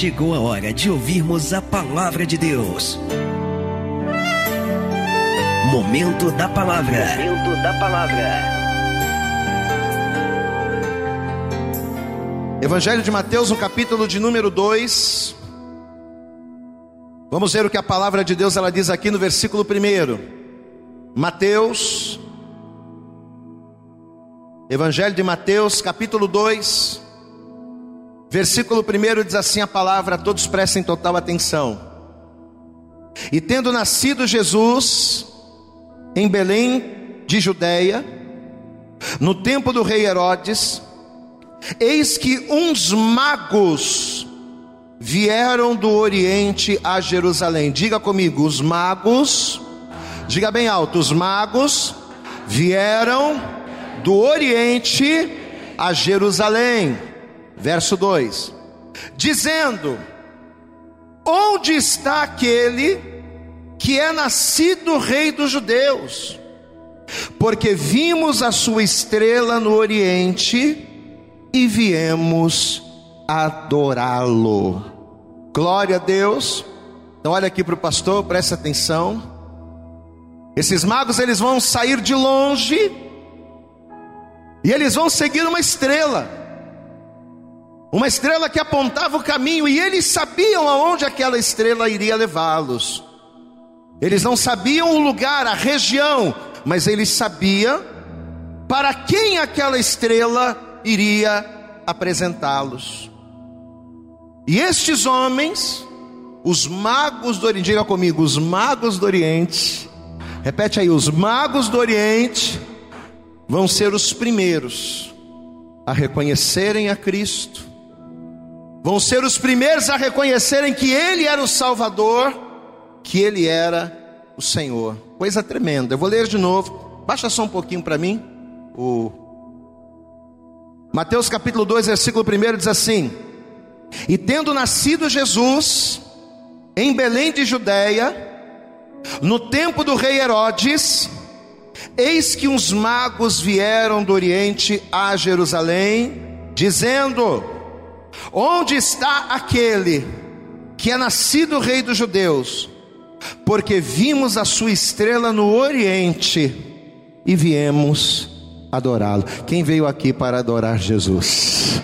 chegou a hora de ouvirmos a palavra de Deus. Momento da palavra. Momento da palavra. Evangelho de Mateus, no capítulo de número 2. Vamos ver o que a palavra de Deus ela diz aqui no versículo 1. Mateus, Evangelho de Mateus, capítulo 2, versículo 1 diz assim a palavra, todos prestem total atenção. E tendo nascido Jesus em Belém de Judéia, no tempo do rei Herodes, eis que uns magos vieram do Oriente a Jerusalém. Diga comigo, os magos, diga bem alto, os magos vieram do Oriente a Jerusalém. Verso 2: Dizendo: Onde está aquele que é nascido rei dos judeus? Porque vimos a sua estrela no Oriente e viemos adorá-lo. Glória a Deus. Então olha aqui para o pastor, presta atenção. Esses magos eles vão sair de longe e eles vão seguir uma estrela. Uma estrela que apontava o caminho e eles sabiam aonde aquela estrela iria levá-los. Eles não sabiam o lugar, a região, mas eles sabiam para quem aquela estrela iria apresentá-los. E estes homens, os magos do Oriente, diga comigo, os magos do Oriente, repete aí, os magos do Oriente, vão ser os primeiros a reconhecerem a Cristo, vão ser os primeiros a reconhecerem que Ele era o Salvador, que Ele era o Senhor. Coisa tremenda. Eu vou ler de novo. Baixa só um pouquinho para mim. O Mateus capítulo 2, versículo 1 diz assim: E tendo nascido Jesus em Belém de Judéia, no tempo do rei Herodes, eis que uns magos vieram do Oriente a Jerusalém, dizendo: Onde está aquele que é nascido rei dos judeus? Porque vimos a sua estrela no Oriente e viemos adorá-lo. Quem veio aqui para adorar Jesus?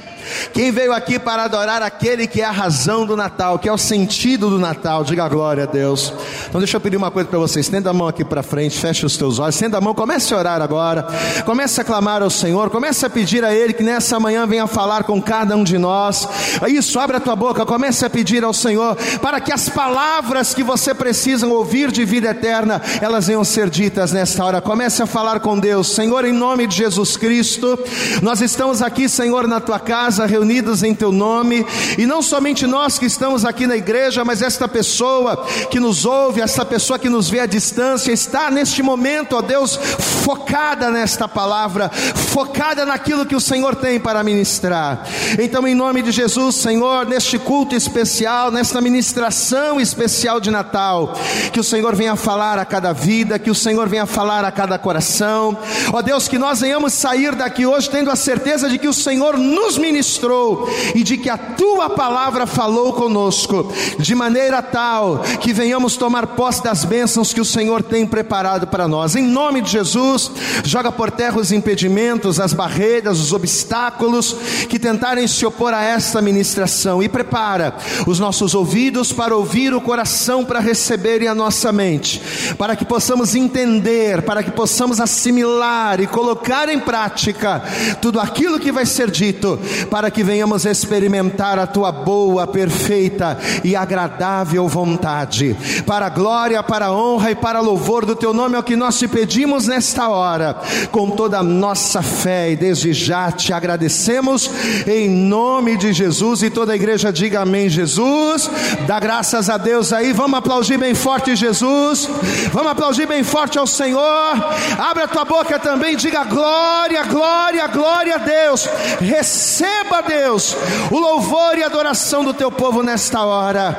Quem veio aqui para adorar aquele que é a razão do Natal, que é o sentido do Natal, diga glória a Deus. Então deixa eu pedir uma coisa para vocês, estenda a mão aqui para frente, feche os teus olhos, estenda a mão, comece a orar agora, comece a clamar ao Senhor, comece a pedir a Ele que nessa manhã venha falar com cada um de nós. Isso, abre a tua boca, comece a pedir ao Senhor para que as palavras que você precisa ouvir de vida eterna, elas venham ser ditas nesta hora. Comece a falar com Deus, Senhor, em nome de Jesus Cristo. Nós estamos aqui, Senhor, na tua casa, reunidos reunidos em teu nome, e não somente nós que estamos aqui na igreja, mas esta pessoa que nos ouve, esta pessoa que nos vê à distância, está neste momento, ó Deus, focada nesta palavra, focada naquilo que o Senhor tem para ministrar. Então, em nome de Jesus, Senhor, neste culto especial, nesta ministração especial de Natal, que o Senhor venha falar a cada vida, que o Senhor venha falar a cada coração, ó Deus, que nós venhamos sair daqui hoje tendo a certeza de que o Senhor nos ministrou e de que a tua palavra falou conosco, de maneira tal que venhamos tomar posse das bênçãos que o Senhor tem preparado para nós. Em nome de Jesus, joga por terra os impedimentos, as barreiras, os obstáculos que tentarem se opor a esta ministração e prepara os nossos ouvidos para ouvir, o coração para receber e a nossa mente, para que possamos entender, para que possamos assimilar e colocar em prática tudo aquilo que vai ser dito, para que venhamos experimentar a tua boa, perfeita e agradável vontade. Para a glória, para a honra e para louvor do teu nome é o que nós te pedimos nesta hora, com toda a nossa fé e desde já te agradecemos em nome de Jesus e toda a igreja diga amém, Jesus. Dá graças a Deus aí, vamos aplaudir bem forte Jesus. Vamos aplaudir bem forte ao Senhor. Abre a tua boca também, diga glória, glória, glória a Deus. Receba Deus Deus, o louvor e adoração do teu povo nesta hora,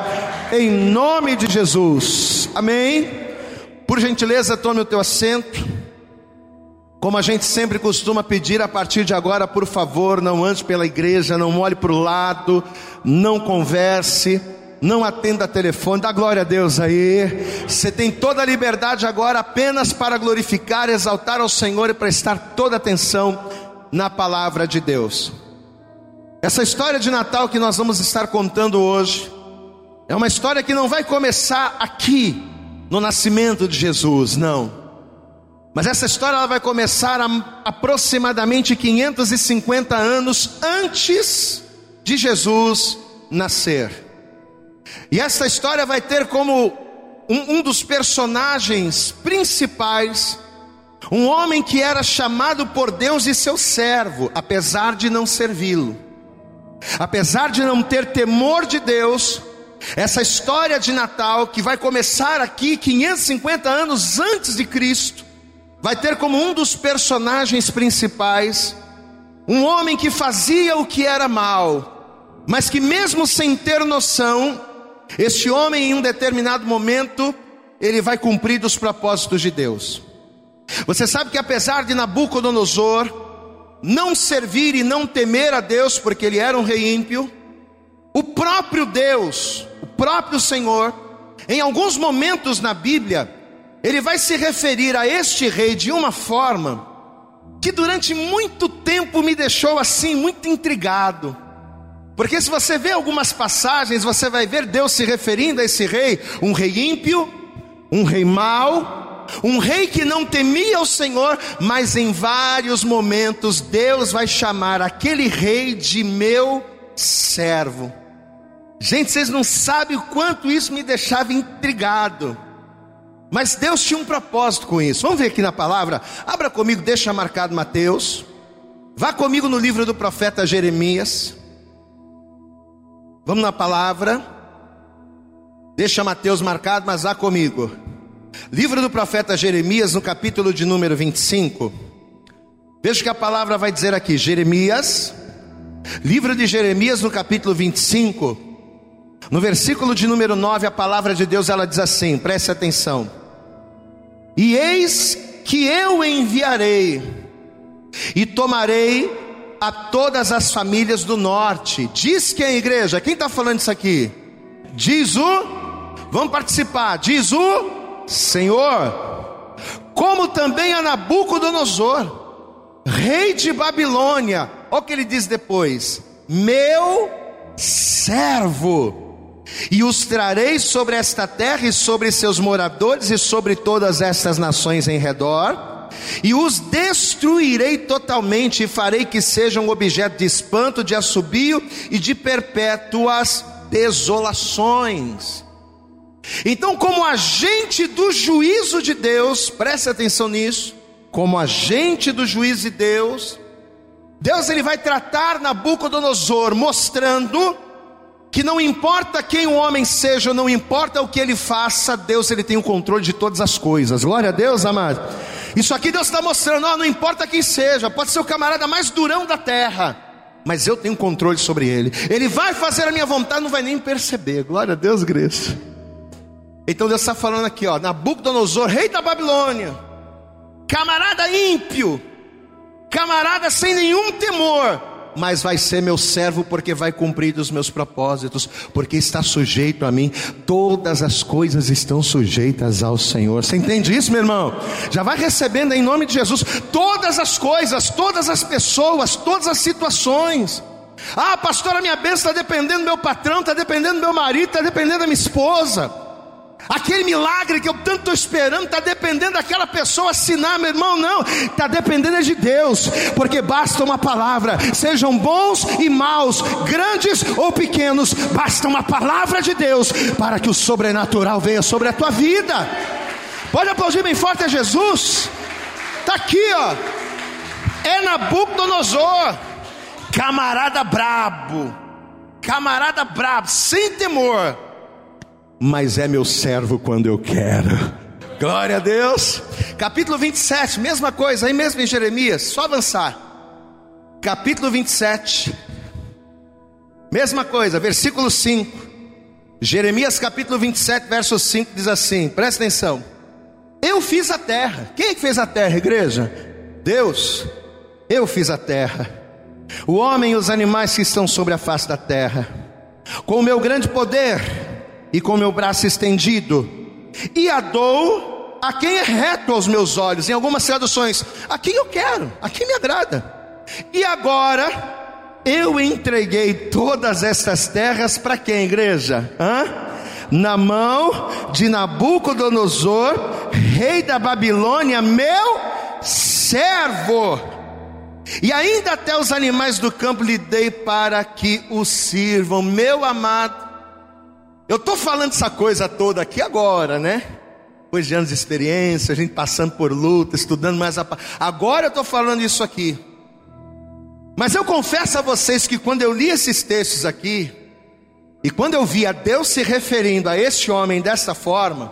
em nome de Jesus, amém. Por gentileza, tome o teu assento. Como a gente sempre costuma pedir a partir de agora, por favor, não ande pela igreja, não olhe para o lado, não converse, não atenda telefone, dá glória a Deus aí. Você tem toda a liberdade agora apenas para glorificar, exaltar ao Senhor e prestar toda atenção na palavra de Deus. Essa história de Natal que nós vamos estar contando hoje é uma história que não vai começar aqui, no nascimento de Jesus, não. Mas essa história ela vai começar a, aproximadamente 550 anos antes de Jesus nascer. E essa história vai ter como um, um dos personagens principais um homem que era chamado por Deus de seu servo, apesar de não servi-lo, apesar de não ter temor de Deus. Essa história de Natal, que vai começar aqui 550 anos antes de Cristo, vai ter como um dos personagens principais um homem que fazia o que era mal, mas que mesmo sem ter noção, este homem em um determinado momento, ele vai cumprir os propósitos de Deus. Você sabe que apesar de Nabucodonosor não servir e não temer a Deus, porque ele era um rei ímpio, o próprio Deus, o próprio Senhor, em alguns momentos na Bíblia, ele vai se referir a este rei de uma forma que durante muito tempo me deixou assim muito intrigado. Porque se você vê algumas passagens, você vai ver Deus se referindo a esse rei, um rei ímpio, um rei mau, um rei que não temia o Senhor, mas em vários momentos Deus vai chamar aquele rei de meu servo. Gente, vocês não sabem o quanto isso me deixava intrigado. Mas Deus tinha um propósito com isso. Vamos ver aqui na palavra. Abra comigo, deixa marcado Mateus. Vá comigo no livro do profeta Jeremias. Vamos na palavra. Deixa Mateus marcado, mas vá comigo. Livro do profeta Jeremias, no capítulo de número 25. Veja que a palavra vai dizer aqui, Jeremias. Livro de Jeremias, no capítulo 25. No versículo de número 9, a palavra de Deus ela diz assim: preste atenção. E eis que eu enviarei, e tomarei a todas as famílias do norte. Diz que a igreja, quem está falando isso aqui? Diz o, vamos participar, diz o Senhor, como também a Nabucodonosor, rei de Babilônia, olha o que ele diz depois: meu servo e os trarei sobre esta terra e sobre seus moradores e sobre todas estas nações em redor, e os destruirei totalmente e farei que sejam objeto de espanto, de assobio e de perpétuas desolações. Então, como agente do juízo de Deus, preste atenção nisso, como agente do juízo de Deus, Deus ele vai tratar Nabucodonosor mostrando que não importa quem o homem seja, não importa o que ele faça, Deus ele tem o controle de todas as coisas. Glória a Deus, amado. Isso aqui Deus está mostrando, ó, não importa quem seja, pode ser o camarada mais durão da terra, mas eu tenho controle sobre ele. Ele vai fazer a minha vontade, não vai nem perceber. Glória a Deus, igreja. Então Deus está falando aqui, ó, Nabucodonosor, rei da Babilônia, camarada ímpio, camarada sem nenhum temor, mas vai ser meu servo porque vai cumprir os meus propósitos, porque está sujeito a mim. Todas as coisas estão sujeitas ao Senhor. Você entende isso, meu irmão? Já vai recebendo em nome de Jesus todas as coisas, todas as pessoas, todas as situações. Ah, pastor, a minha bênção está dependendo do meu patrão, está dependendo do meu marido, está dependendo da minha esposa. Aquele milagre que eu tanto estou esperando está dependendo daquela pessoa assinar, meu irmão, não, está dependendo de Deus, porque basta uma palavra, sejam bons e maus, grandes ou pequenos, basta uma palavra de Deus para que o sobrenatural venha sobre a tua vida. Pode aplaudir bem forte a Jesus, está aqui, ó, é Nabucodonosor, camarada brabo, camarada brabo, sem temor mas é meu servo quando eu quero. Glória a Deus. Capítulo 27, mesma coisa, aí mesmo em Jeremias, só avançar. Capítulo 27, mesma coisa, versículo 5. Jeremias capítulo 27, verso 5 diz assim: presta atenção. Eu fiz a terra. Quem é fez a terra, igreja? Deus, eu fiz a terra, o homem e os animais que estão sobre a face da terra, com o meu grande poder e com meu braço estendido, e a dou a quem é reto aos meus olhos, em algumas traduções, a quem eu quero, a quem me agrada. E agora, eu entreguei todas estas terras para quem, igreja? Hã? Na mão de Nabucodonosor, rei da Babilônia, meu servo. E ainda até os animais do campo lhe dei para que o sirvam, meu amado. Eu estou falando essa coisa toda aqui agora, né? Depois de anos de experiência, a gente passando por luta, estudando mais a. Agora eu estou falando isso aqui. Mas eu confesso a vocês que quando eu li esses textos aqui, e quando eu via Deus se referindo a este homem dessa forma,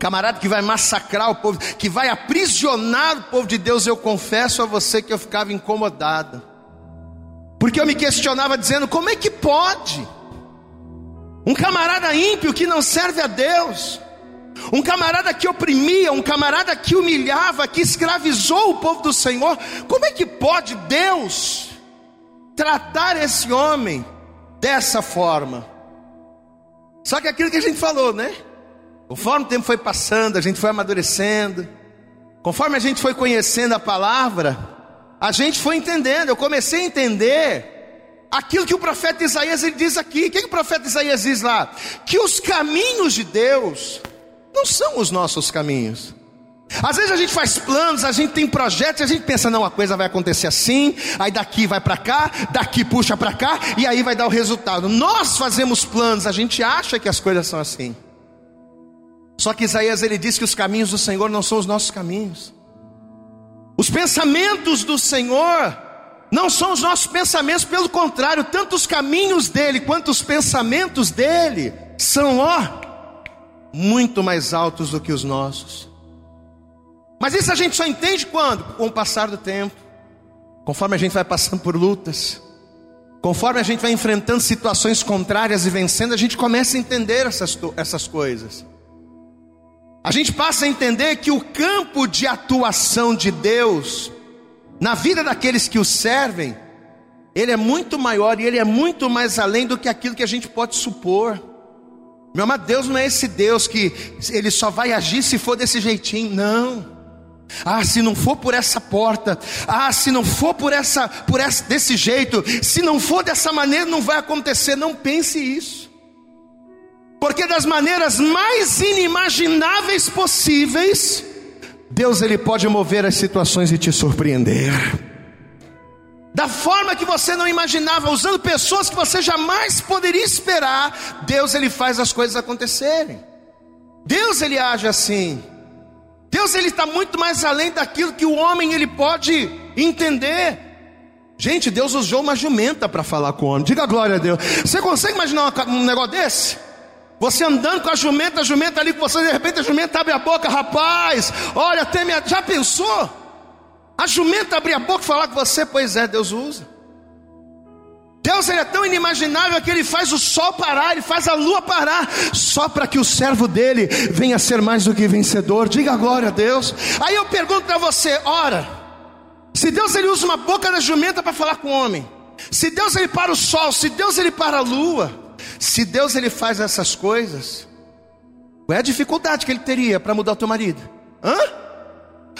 camarada que vai massacrar o povo, que vai aprisionar o povo de Deus, eu confesso a você que eu ficava incomodado, porque eu me questionava dizendo: como é que pode? Um camarada ímpio que não serve a Deus, um camarada que oprimia, um camarada que humilhava, que escravizou o povo do Senhor. Como é que pode Deus tratar esse homem dessa forma? Só que aquilo que a gente falou, né? Conforme o tempo foi passando, a gente foi amadurecendo, conforme a gente foi conhecendo a palavra, a gente foi entendendo. Eu comecei a entender aquilo que o profeta Isaías ele diz aqui. O que, o profeta Isaías diz lá? Que os caminhos de Deus não são os nossos caminhos. Às vezes a gente faz planos, a gente tem projetos, a gente pensa, não, a coisa vai acontecer assim, aí daqui vai para cá, daqui puxa para cá, e aí vai dar o resultado. Nós fazemos planos, a gente acha que as coisas são assim. Só que Isaías ele diz que os caminhos do Senhor não são os nossos caminhos. Os pensamentos do Senhor não são os nossos pensamentos, pelo contrário, tanto os caminhos dele quanto os pensamentos dele são, ó, muito mais altos do que os nossos. Mas isso a gente só entende quando? Com o passar do tempo, conforme a gente vai passando por lutas, conforme a gente vai enfrentando situações contrárias e vencendo, a gente começa a entender essas, essas coisas. A gente passa a entender que o campo de atuação de Deus na vida daqueles que o servem, ele é muito maior e ele é muito mais além do que aquilo que a gente pode supor. Meu amado, Deus não é esse Deus que ele só vai agir se for desse jeitinho, não. Ah, se não for por essa porta, ah, se não for por essa, por essa, desse jeito, se não for dessa maneira, não vai acontecer. Não pense isso, porque das maneiras mais inimagináveis possíveis, Deus ele pode mover as situações e te surpreender da forma que você não imaginava, usando pessoas que você jamais poderia esperar, Deus ele faz as coisas acontecerem. Deus ele age assim. Deus ele está muito mais além daquilo que o homem ele pode entender. Gente, Deus usou uma jumenta para falar com o homem. Diga glória a Deus. Você consegue imaginar um negócio desse? Você andando com a jumenta, a jumenta ali com você, de repente a jumenta abre a boca, rapaz. Olha, até minha. Já pensou? A jumenta abrir a boca e falar com você, pois é, Deus usa. Deus ele é tão inimaginável que ele faz o sol parar, ele faz a lua parar, só para que o servo dele venha ser mais do que vencedor. Diga glória a Deus. Aí eu pergunto para você, ora, se Deus ele usa uma boca da jumenta para falar com o homem, se Deus ele para o sol, se Deus ele para a lua, se Deus ele faz essas coisas, qual é a dificuldade que ele teria para mudar o teu marido? Hã?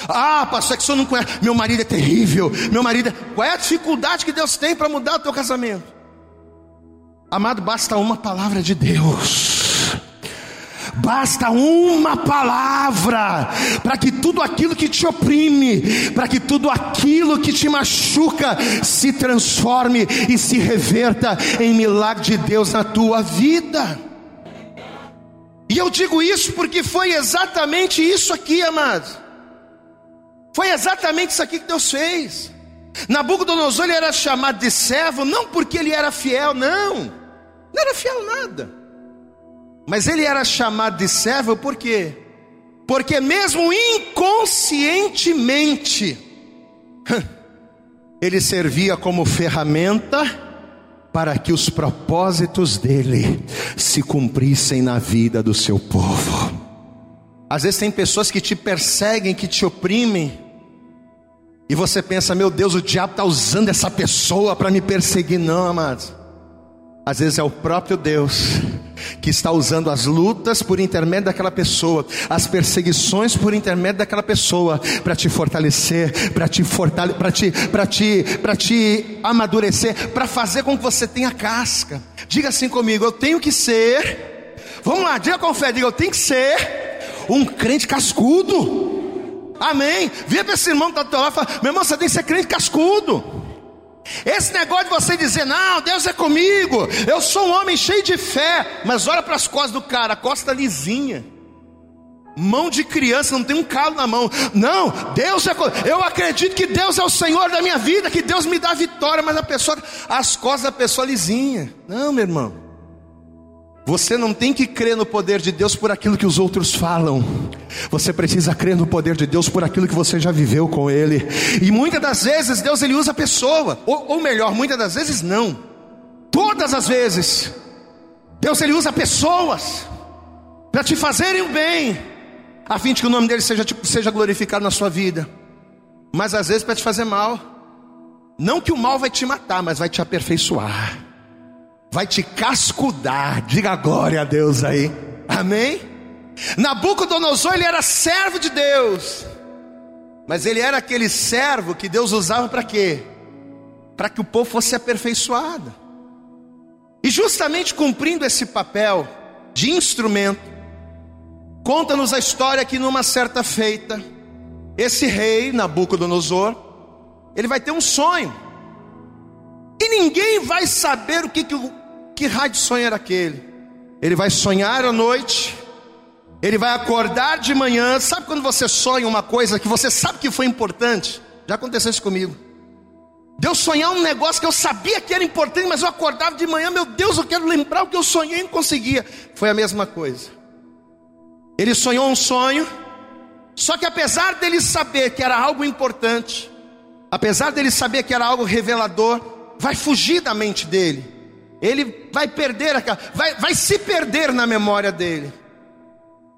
Ah, pastor, é que o senhor não conhece. Meu marido é terrível. Meu marido é... Qual é a dificuldade que Deus tem para mudar o teu casamento? Amado, basta uma palavra de Deus. Basta uma palavra para que tudo aquilo que te oprime, para que tudo aquilo que te machuca se transforme e se reverta em milagre de Deus na tua vida. E eu digo isso porque foi exatamente isso aqui, amados. Foi exatamente isso aqui que Deus fez. Nabucodonosor ele era chamado de servo não porque ele era fiel, não. Não era fiel nada. Mas ele era chamado de servo por quê? Porque mesmo inconscientemente ele servia como ferramenta para que os propósitos dele se cumprissem na vida do seu povo. Às vezes tem pessoas que te perseguem, que te oprimem, E você pensa, meu Deus, o diabo está usando essa pessoa para me perseguir. Não, amados. Às vezes é o próprio Deus que está usando as lutas por intermédio daquela pessoa, as perseguições por intermédio daquela pessoa, para te fortalecer, para te fortalecer, para te, para te, para te amadurecer, para fazer com que você tenha casca. Diga assim comigo: eu tenho que ser. Vamos lá, diga com fé, diga, eu tenho que ser um crente cascudo. Amém. Vira para esse irmão que está do teu lado e fala: meu irmão, você tem que ser crente cascudo. Esse negócio de você dizer, não, Deus é comigo, eu sou um homem cheio de fé, mas olha para as costas do cara, costa lisinha, mão de criança, não tem um calo na mão. Não, Deus é, eu acredito que Deus é o Senhor da minha vida, que Deus me dá vitória, mas a pessoa, as costas da pessoa lisinha. Não, meu irmão. Você não tem que crer no poder de Deus por aquilo que os outros falam. Você precisa crer no poder de Deus por aquilo que você já viveu com Ele. E muitas das vezes Deus ele usa a pessoa, ou, ou melhor, muitas das vezes não. Todas as vezes Deus ele usa pessoas para te fazerem o bem, a fim de que o nome dele seja, seja glorificado na sua vida. Mas às vezes para te fazer mal. Não que o mal vai te matar, mas vai te aperfeiçoar vai te cascudar. Diga glória a Deus aí. Amém? Nabucodonosor, ele era servo de Deus. Mas ele era aquele servo que Deus usava para quê? Para que o povo fosse aperfeiçoado. E justamente cumprindo esse papel de instrumento, conta-nos a história que numa certa feita, esse rei Nabucodonosor, ele vai ter um sonho. E ninguém vai saber o que, que o que raio de sonho era aquele? Ele vai sonhar à noite, ele vai acordar de manhã. Sabe quando você sonha uma coisa que você sabe que foi importante? Já aconteceu isso comigo. Deus sonhar um negócio que eu sabia que era importante, mas eu acordava de manhã, meu Deus, eu quero lembrar o que eu sonhei e não conseguia. Foi a mesma coisa. Ele sonhou um sonho, só que apesar dele saber que era algo importante, apesar dele saber que era algo revelador, vai fugir da mente dele ele vai perder, vai, vai se perder na memória dele.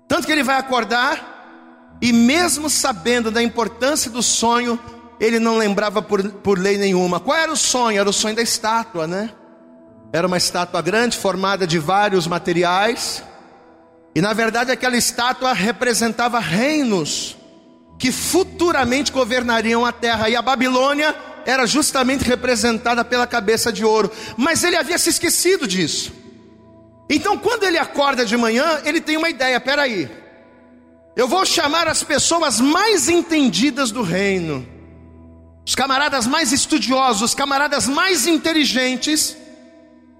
Tanto que ele vai acordar, e mesmo sabendo da importância do sonho, ele não lembrava por, por lei nenhuma. Qual era o sonho? Era o sonho da estátua, né? Era uma estátua grande, formada de vários materiais, e na verdade aquela estátua representava reinos que futuramente governariam a terra, e a Babilônia era justamente representada pela cabeça de ouro, mas ele havia se esquecido disso. Então, quando ele acorda de manhã, ele tem uma ideia: peraí, eu vou chamar as pessoas mais entendidas do reino, os camaradas mais estudiosos, os camaradas mais inteligentes,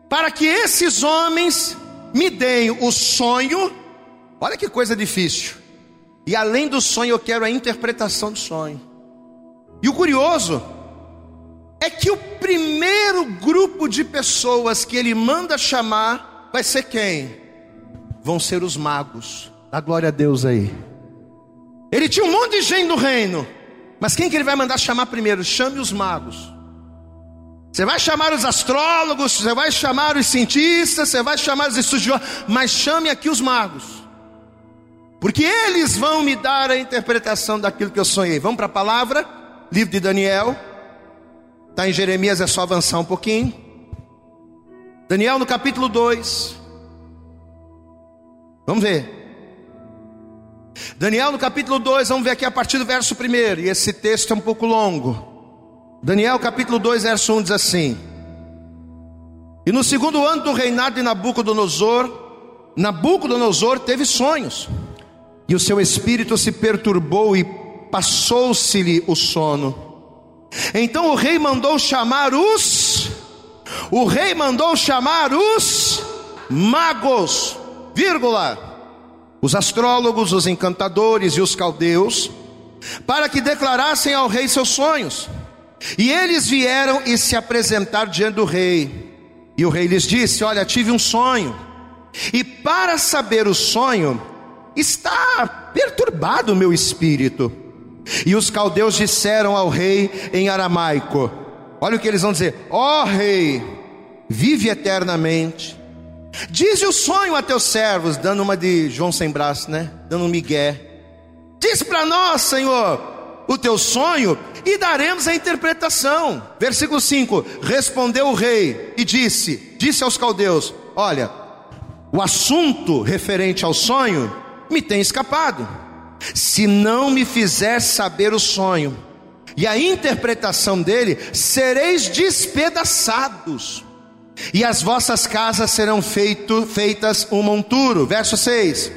para que esses homens me deem o sonho. Olha que coisa difícil. E além do sonho, eu quero a interpretação do sonho. E o curioso é que o primeiro grupo de pessoas que ele manda chamar vai ser quem? Vão ser os magos. Dá glória a Deus aí. Ele tinha um monte de gente no reino, mas quem que ele vai mandar chamar primeiro? Chame os magos. Você vai chamar os astrólogos, você vai chamar os cientistas, você vai chamar os estudiosos, mas chame aqui os magos. Porque eles vão me dar a interpretação daquilo que eu sonhei. Vamos para a palavra, livro de Daniel, Está em Jeremias, é só avançar um pouquinho. Daniel no capítulo 2. Vamos ver. Daniel no capítulo 2, vamos ver aqui a partir do verso 1. E esse texto é um pouco longo. Daniel capítulo 2, verso 1 diz assim: E no segundo ano do reinado de Nabucodonosor, Nabucodonosor teve sonhos, e o seu espírito se perturbou e passou-se-lhe o sono. Então o rei mandou chamar os o rei mandou chamar os magos, vírgula, os astrólogos, os encantadores e os caldeus, para que declarassem ao rei seus sonhos. E eles vieram e se apresentaram diante do rei. E o rei lhes disse: Olha, tive um sonho. E para saber o sonho, está perturbado o meu espírito. E os caldeus disseram ao rei em aramaico: Olha o que eles vão dizer: Ó oh, rei, vive eternamente. Diz o sonho a teus servos, dando uma de João sem braço, né? Dando um migué. Diz para nós, Senhor, o teu sonho e daremos a interpretação. Versículo 5: Respondeu o rei e disse: Disse aos caldeus: Olha, o assunto referente ao sonho me tem escapado. Se não me fizer saber o sonho e a interpretação dele, sereis despedaçados, e as vossas casas serão feito, feitas um monturo. Verso 6: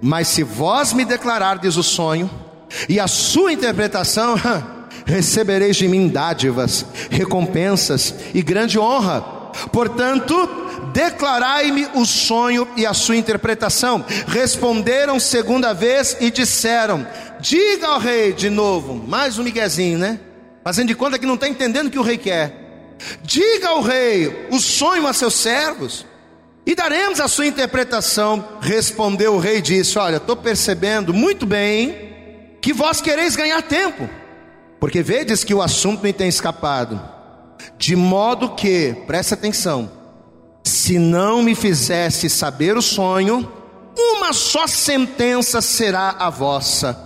Mas se vós me declarardes o sonho e a sua interpretação, recebereis de mim dádivas, recompensas e grande honra. Portanto, declarai-me o sonho e a sua interpretação. Responderam segunda vez e disseram: Diga ao rei de novo, mais um miguezinho, né? Fazendo de conta que não está entendendo o que o rei quer. Diga ao rei o sonho a seus servos e daremos a sua interpretação. Respondeu o rei e disse: Olha, estou percebendo muito bem que vós quereis ganhar tempo, porque vedes que o assunto me tem escapado, de modo que, preste atenção, se não me fizesse saber o sonho, uma só sentença será a vossa.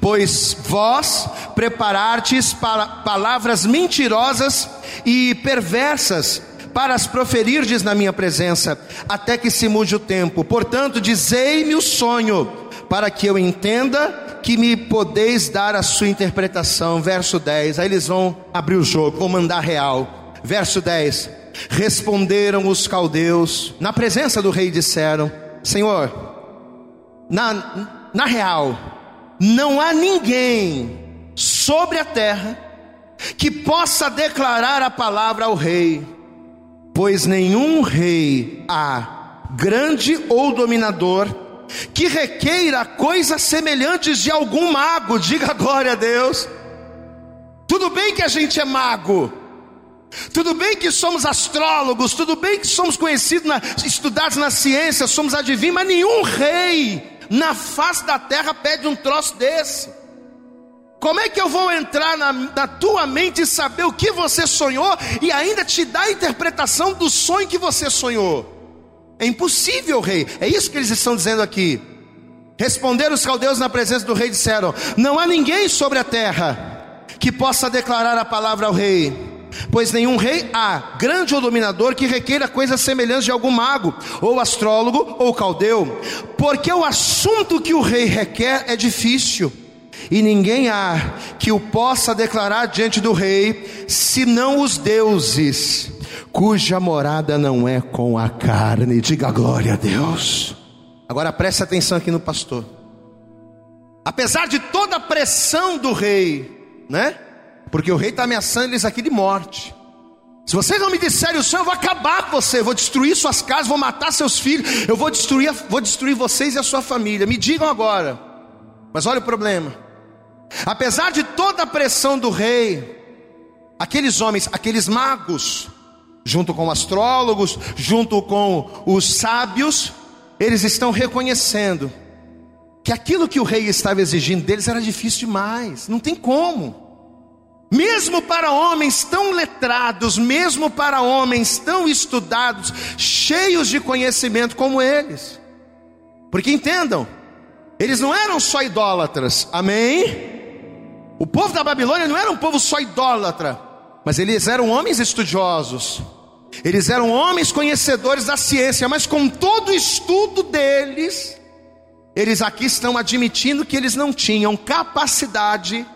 Pois vós preparartes para palavras mentirosas e perversas para as proferirdes na minha presença, até que se mude o tempo. Portanto, dizei-me o sonho, para que eu entenda que me podeis dar a sua interpretação. Verso 10. Aí eles vão abrir o jogo, vão mandar real. Verso 10. Responderam os caldeus, na presença do rei, disseram: Senhor, na, na real, não há ninguém sobre a terra que possa declarar a palavra ao rei, pois nenhum rei há, grande ou dominador, que requeira coisas semelhantes de algum mago, diga glória a Deus. Tudo bem que a gente é mago, tudo bem que somos astrólogos, tudo bem que somos conhecidos, na, estudados na ciência, somos adivinhos, mas nenhum rei na face da terra pede um troço desse. Como é que eu vou entrar na, na, tua mente e saber o que você sonhou e ainda te dar a interpretação do sonho que você sonhou? É impossível, rei. É isso que eles estão dizendo aqui. Responderam os caldeus na presença do rei, disseram: Não há ninguém sobre a terra que possa declarar a palavra ao rei, pois nenhum rei há, grande ou dominador, que requeira coisas semelhantes de algum mago, ou astrólogo, ou caldeu, porque o assunto que o rei requer é difícil, e ninguém há que o possa declarar diante do rei, senão os deuses cuja morada não é com a carne. Diga glória a Deus. Agora preste atenção aqui no pastor. Apesar de toda a pressão do rei, né? Porque o rei está ameaçando eles aqui de morte. Se vocês não me disserem o eu vou acabar com você, eu vou destruir suas casas, vou matar seus filhos, eu vou destruir, vou destruir vocês e a sua família. Me digam agora. Mas olha o problema. Apesar de toda a pressão do rei, aqueles homens, aqueles magos, junto com astrólogos, junto com os sábios, eles estão reconhecendo que aquilo que o rei estava exigindo deles era difícil demais, não tem como. Mesmo para homens tão letrados, mesmo para homens tão estudados, cheios de conhecimento como eles. Porque entendam, eles não eram só idólatras, amém? O povo da Babilônia não era um povo só idólatra, mas eles eram homens estudiosos, eles eram homens conhecedores da ciência, mas com todo o estudo deles, eles aqui estão admitindo que eles não tinham capacidade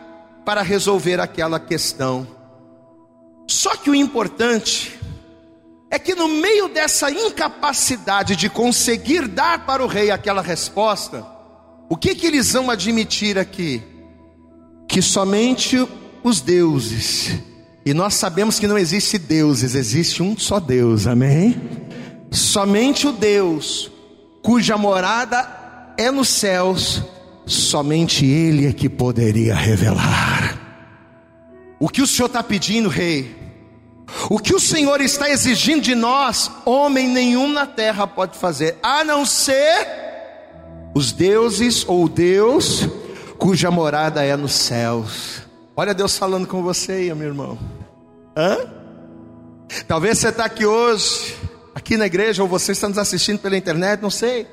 para resolver aquela questão. Só que o importante é que no meio dessa incapacidade de conseguir dar para o rei aquela resposta, o que que eles vão admitir aqui? Que somente os deuses e nós sabemos que não existe deuses, existe um só Deus, amém? Somente o Deus cuja morada é nos céus, somente Ele é que poderia revelar. O que o Senhor está pedindo, Rei? O que o Senhor está exigindo de nós, homem nenhum na terra pode fazer, a não ser os deuses ou Deus cuja morada é nos céus. Olha Deus falando com você aí, meu irmão. Hã? Talvez você está aqui hoje, aqui na igreja, ou você está nos assistindo pela internet, não sei.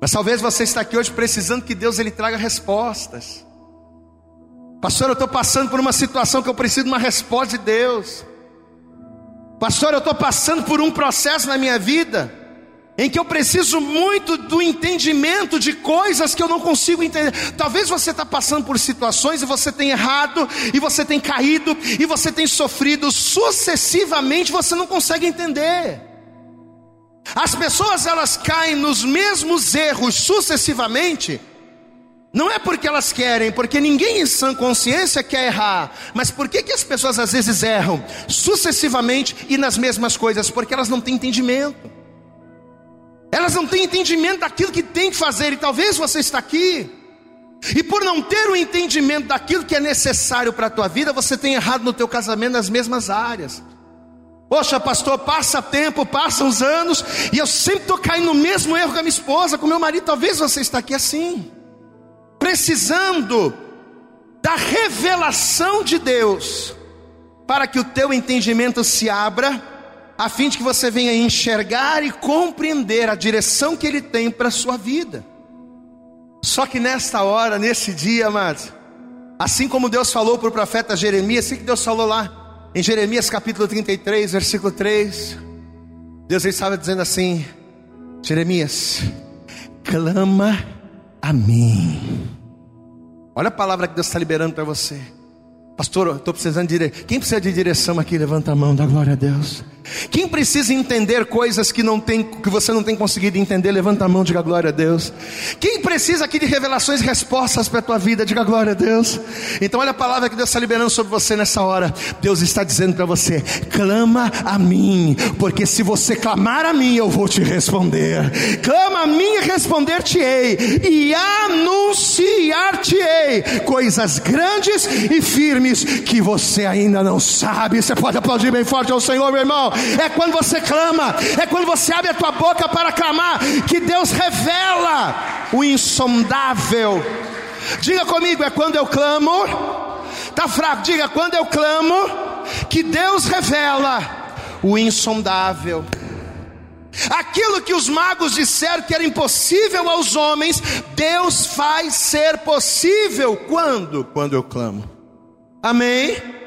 Mas talvez você está aqui hoje precisando que Deus ele traga respostas. Pastor, eu estou passando por uma situação que eu preciso de uma resposta de Deus. Pastor, eu estou passando por um processo na minha vida em que eu preciso muito do entendimento de coisas que eu não consigo entender. Talvez você está passando por situações e você tem errado, e você tem caído, e você tem sofrido sucessivamente, você não consegue entender. As pessoas elas caem nos mesmos erros sucessivamente, não é porque elas querem, porque ninguém em sã consciência quer errar. Mas por que, que as pessoas às vezes erram sucessivamente e nas mesmas coisas? Porque elas não têm entendimento. Elas não têm entendimento daquilo que tem que fazer, e talvez você está aqui, e por não ter o entendimento daquilo que é necessário para a tua vida, você tem errado no teu casamento nas mesmas áreas. Poxa, pastor, passa tempo, passam os anos, e eu sempre estou caindo no mesmo erro com a minha esposa, com meu marido. Talvez você está aqui assim, precisando da revelação de Deus, para que o teu entendimento se abra a fim de que você venha enxergar e compreender a direção que Ele tem para a sua vida. Só que nesta hora, nesse dia, amados, assim como Deus falou para o profeta Jeremias, assim que Deus falou lá, em Jeremias capítulo 33, versículo 3, Deus estava dizendo assim: Jeremias, clama a mim. Olha a palavra que Deus está liberando para você. Pastor, estou precisando de direção. Quem precisa de direção aqui? Levanta a mão, dá glória a Deus. Quem precisa entender coisas que, não tem, que você não tem conseguido entender? Levanta a mão, diga glória a Deus. Quem precisa aqui de revelações e respostas para a tua vida? Diga glória a Deus. Então, olha a palavra que Deus está liberando sobre você nessa hora. Deus está dizendo para você: clama a mim, porque se você clamar a mim, eu vou te responder. Clama a mim e responder-te-ei, e anunciar-te-ei coisas grandes e firmes que você ainda não sabe. Você pode aplaudir bem forte ao Senhor, meu irmão é quando você clama, é quando você abre a tua boca para clamar, que Deus revela o insondável. Diga comigo, é quando eu clamo, tá fraco, diga quando eu clamo, que Deus revela o insondável. Aquilo que os magos disseram que era impossível aos homens, Deus faz ser possível quando? Quando eu clamo. Amém?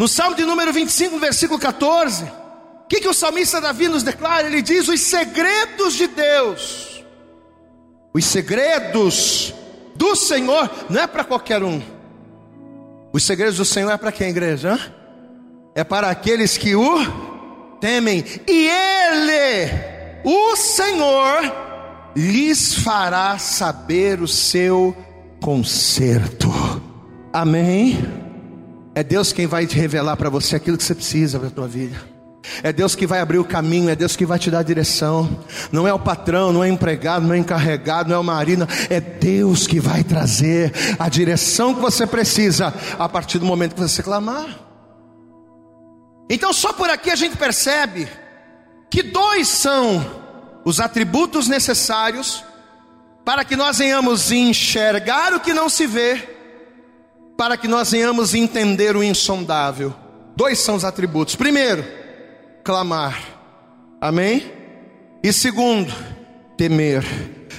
No Salmo de número 25, versículo 14, o que, que o salmista Davi nos declara? Ele diz: os segredos de Deus, os segredos do Senhor, não é para qualquer um, os segredos do Senhor é para quem, igreja? É para aqueles que o temem, e Ele, o Senhor, lhes fará saber o seu conserto. Amém? É Deus quem vai te revelar para você aquilo que você precisa para a tua vida. É Deus que vai abrir o caminho, é Deus que vai te dar a direção. Não é o patrão, não é empregado, não é encarregado, não é o marido, é Deus que vai trazer a direção que você precisa a partir do momento que você clamar. Então, só por aqui a gente percebe que dois são os atributos necessários para que nós venhamos enxergar o que não se vê para que nós venhamos entender o insondável. Dois são os atributos. Primeiro, clamar. Amém? E segundo, temer.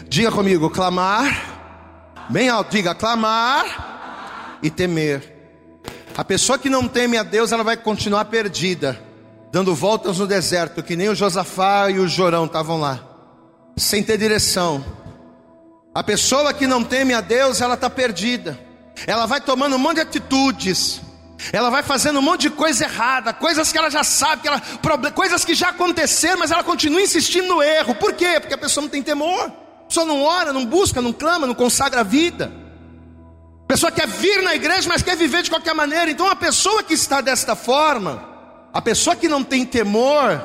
Diga comigo, clamar. Bem alto, diga clamar e temer. A pessoa que não teme a Deus, ela vai continuar perdida, dando voltas no deserto, que nem o Josafá e o Jorão estavam lá, sem ter direção. A pessoa que não teme a Deus, ela está perdida ela vai tomando um monte de atitudes, ela vai fazendo um monte de coisa errada, coisas que ela já sabe, que ela, coisas que já aconteceram, mas ela continua insistindo no erro. Por quê? Porque a pessoa não tem temor, a pessoa não ora, não busca, não clama, não consagra a vida. A pessoa quer vir na igreja, mas quer viver de qualquer maneira. Então a pessoa que está desta forma, a pessoa que não tem temor,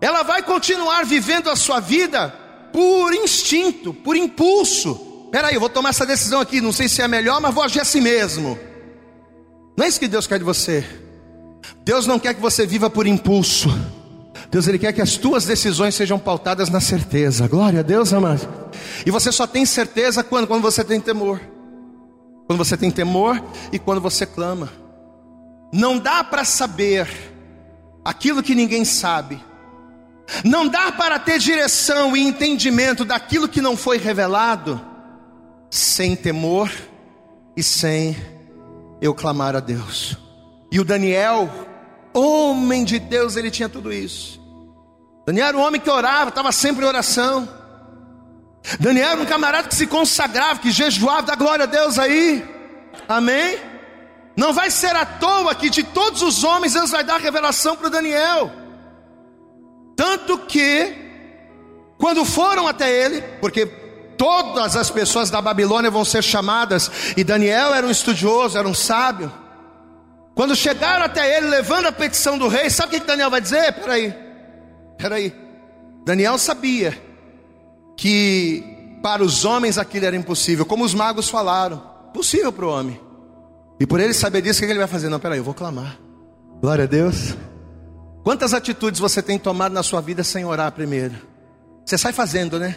ela vai continuar vivendo a sua vida por instinto, por impulso Peraí, eu vou tomar essa decisão aqui, não sei se é melhor, mas vou agir assim mesmo. Não é isso que Deus quer de você. Deus não quer que você viva por impulso. Deus ele quer que as tuas decisões sejam pautadas na certeza. Glória a Deus, amado. E você só tem certeza quando quando você tem temor. Quando você tem temor e quando você clama. Não dá para saber aquilo que ninguém sabe. Não dá para ter direção e entendimento daquilo que não foi revelado sem temor e sem eu clamar a Deus. E o Daniel, homem de Deus, ele tinha tudo isso. Daniel era um homem que orava, estava sempre em oração. Daniel era um camarada que se consagrava, que jejuava, dá glória a Deus aí. Amém? Não vai ser à toa que de todos os homens Deus vai dar revelação para Daniel. Tanto que, quando foram até ele, porque todas as pessoas da Babilônia vão ser chamadas, e Daniel era um estudioso, era um sábio. Quando chegaram até ele, levando a petição do rei, sabe o que Daniel vai dizer? Peraí, peraí. Daniel sabia que para os homens aquilo era impossível, como os magos falaram, possível para o homem. E por ele saber disso, o que ele vai fazer? Não, peraí, eu vou clamar. Glória a Deus. Quantas atitudes você tem tomado na sua vida sem orar primeiro? Você sai fazendo, né?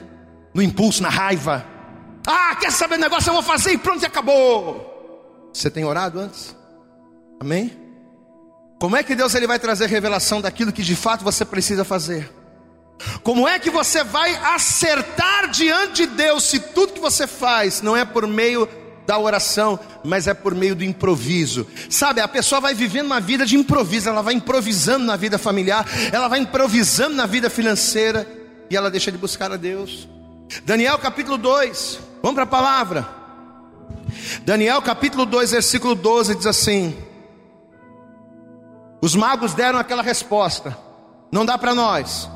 No impulso, na raiva. Ah, quer saber o negócio? Eu vou fazer e pronto, e acabou. Você tem orado antes? Amém? Como é que Deus ele vai trazer revelação daquilo que de fato você precisa fazer? Como é que você vai acertar diante de Deus se tudo que você faz não é por meio da oração, mas é por meio do improviso. Sabe, a pessoa vai vivendo uma vida de improviso, ela vai improvisando na vida familiar, ela vai improvisando na vida financeira e ela deixa de buscar a Deus. Daniel capítulo 2, vamos para a palavra. Daniel capítulo 2, versículo 12 diz assim: Os magos deram aquela resposta, não dá para nós.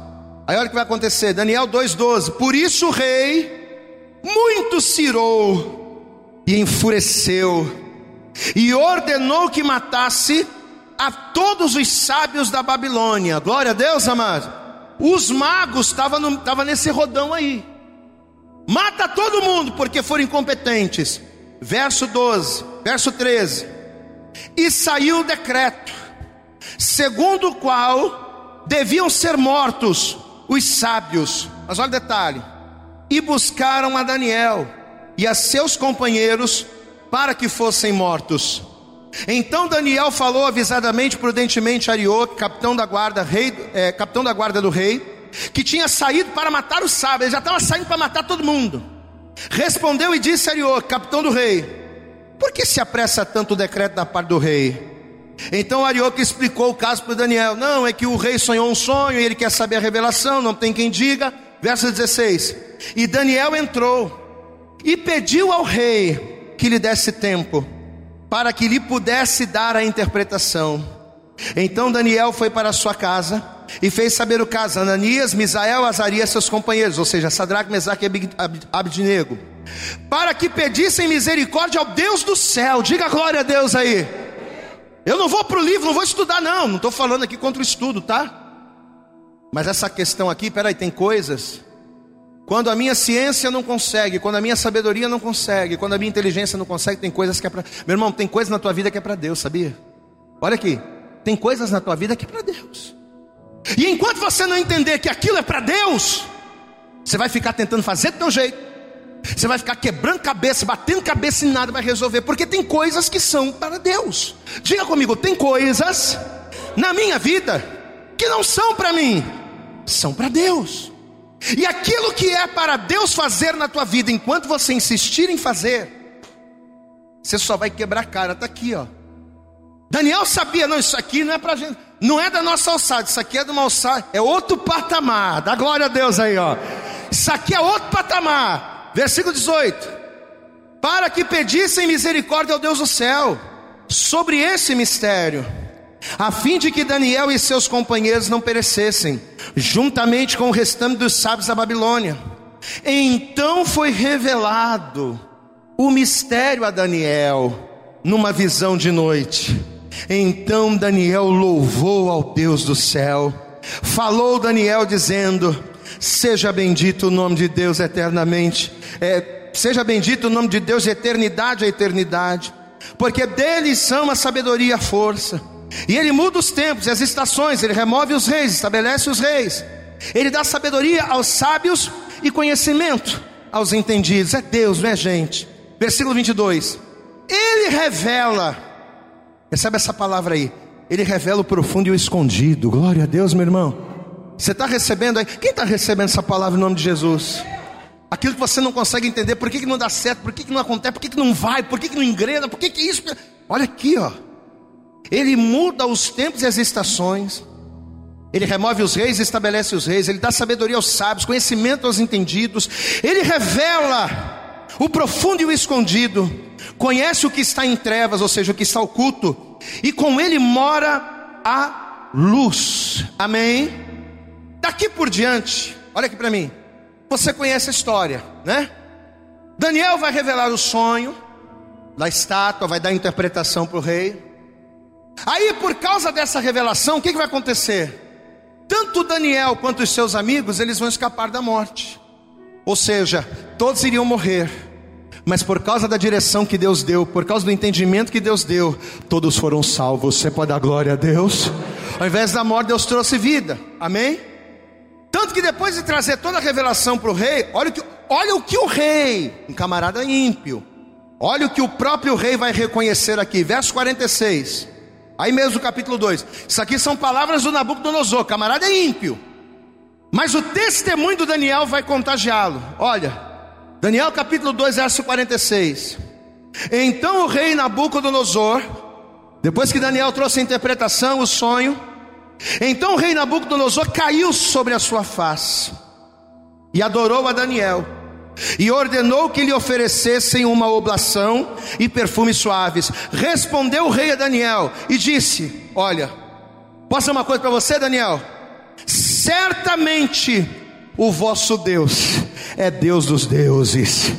Aí olha o que vai acontecer, Daniel 2,12: Por isso o rei muito cirou e enfureceu, e ordenou que matasse a todos os sábios da Babilônia. Glória a Deus, amado. Os magos estavam tava nesse rodão aí. Mata todo mundo porque foram incompetentes. Verso 12, verso 13. E saiu o decreto, segundo o qual deviam ser mortos os sábios. Mas olha o detalhe: e buscaram a Daniel e a seus companheiros para que fossem mortos. Então Daniel falou avisadamente, prudentemente a Arioque, capitão da guarda, rei, é, capitão da guarda do rei, que tinha saído para matar os sábios, ele já estava saindo para matar todo mundo. Respondeu e disse a Arioque, capitão do rei: Por que se apressa tanto o decreto da parte do rei? Então Arioque explicou o caso para Daniel: Não, é que o rei sonhou um sonho e ele quer saber a revelação, não tem quem diga. Verso 16: E Daniel entrou e pediu ao rei que lhe desse tempo, para que lhe pudesse dar a interpretação. Então Daniel foi para sua casa e fez saber o caso Ananias, Misael, Azarias, seus companheiros, ou seja, Sadraque, Mesaque e Abednego, para que pedissem misericórdia ao Deus do céu. Diga glória a Deus aí. Eu não vou para o livro, não vou estudar, não. Não estou falando aqui contra o estudo, tá? Mas essa questão aqui, peraí, tem coisas quando a minha ciência não consegue, quando a minha sabedoria não consegue, quando a minha inteligência não consegue, tem coisas que é para. Meu irmão, tem coisas na tua vida que é para Deus, sabia? Olha aqui, tem coisas na tua vida que é para Deus. E enquanto você não entender que aquilo é para Deus, você vai ficar tentando fazer do teu jeito. Você vai ficar quebrando cabeça, batendo cabeça e nada vai resolver, porque tem coisas que são para Deus. Diga comigo, tem coisas na minha vida que não são para mim, são para Deus. E aquilo que é para Deus fazer na tua vida, enquanto você insistir em fazer, você só vai quebrar a cara. Está aqui, ó. Daniel sabia, não, isso aqui não é para gente, não é da nossa alçada, isso aqui é de uma alçada, é outro patamar. Dá glória a Deus aí, ó. Isso aqui é outro patamar. Versículo 18: Para que pedissem misericórdia ao Deus do céu sobre esse mistério a fim de que Daniel e seus companheiros não perecessem, juntamente com o restante dos sábios da Babilônia. Então foi revelado o mistério a Daniel numa visão de noite. Então Daniel louvou ao Deus do céu. Falou Daniel dizendo: Seja bendito o nome de Deus eternamente. É, seja bendito o nome de Deus de eternidade a eternidade, porque dele são a sabedoria e a força. E ele muda os tempos e as estações, ele remove os reis, estabelece os reis. Ele dá sabedoria aos sábios e conhecimento aos entendidos. É Deus, não é gente. Versículo 22. Ele revela, recebe essa palavra aí. Ele revela o profundo e o escondido. Glória a Deus, meu irmão. Você está recebendo aí? Quem está recebendo essa palavra em nome de Jesus? aquilo que você não consegue entender, por que, que não dá certo, por que, que não acontece, por que, que não vai, por que, que não engrena, por que, que isso. Olha aqui, ó. Ele muda os tempos e as estações. Ele remove os reis e estabelece os reis. Ele dá sabedoria aos sábios, conhecimento aos entendidos. Ele revela o profundo e o escondido. Conhece o que está em trevas, ou seja, o que está oculto. E com ele mora a luz. Amém? Daqui por diante, olha aqui para mim. Você conhece a história, né? Daniel vai revelar o sonho da estátua, vai dar interpretação para o rei. Aí, por causa dessa revelação, o que, que vai acontecer? Tanto Daniel quanto os seus amigos, eles vão escapar da morte. Ou seja, todos iriam morrer. Mas por causa da direção que Deus deu, por causa do entendimento que Deus deu, todos foram salvos. Você pode dar glória a Deus? Ao invés da morte, Deus trouxe vida. Amém? Tanto que depois de trazer toda a revelação para o rei, olha o, que, olha o que o rei, um camarada ímpio, olha o que o próprio rei vai reconhecer aqui, verso 46. Aí mesmo capítulo 2. Isso aqui são palavras do Nabucodonosor, camarada ímpio. Mas o testemunho do Daniel vai contagiá-lo. Olha, Daniel capítulo 2, verso 46. Então o rei Nabucodonosor, depois que Daniel trouxe a interpretação, o sonho, então o rei Nabucodonosor caiu sobre a sua face e adorou a Daniel e ordenou que lhe oferecessem uma oblação e perfumes suaves. Respondeu o rei a Daniel e disse: Olha, posso uma coisa para você, Daniel? Certamente o vosso Deus é Deus dos deuses,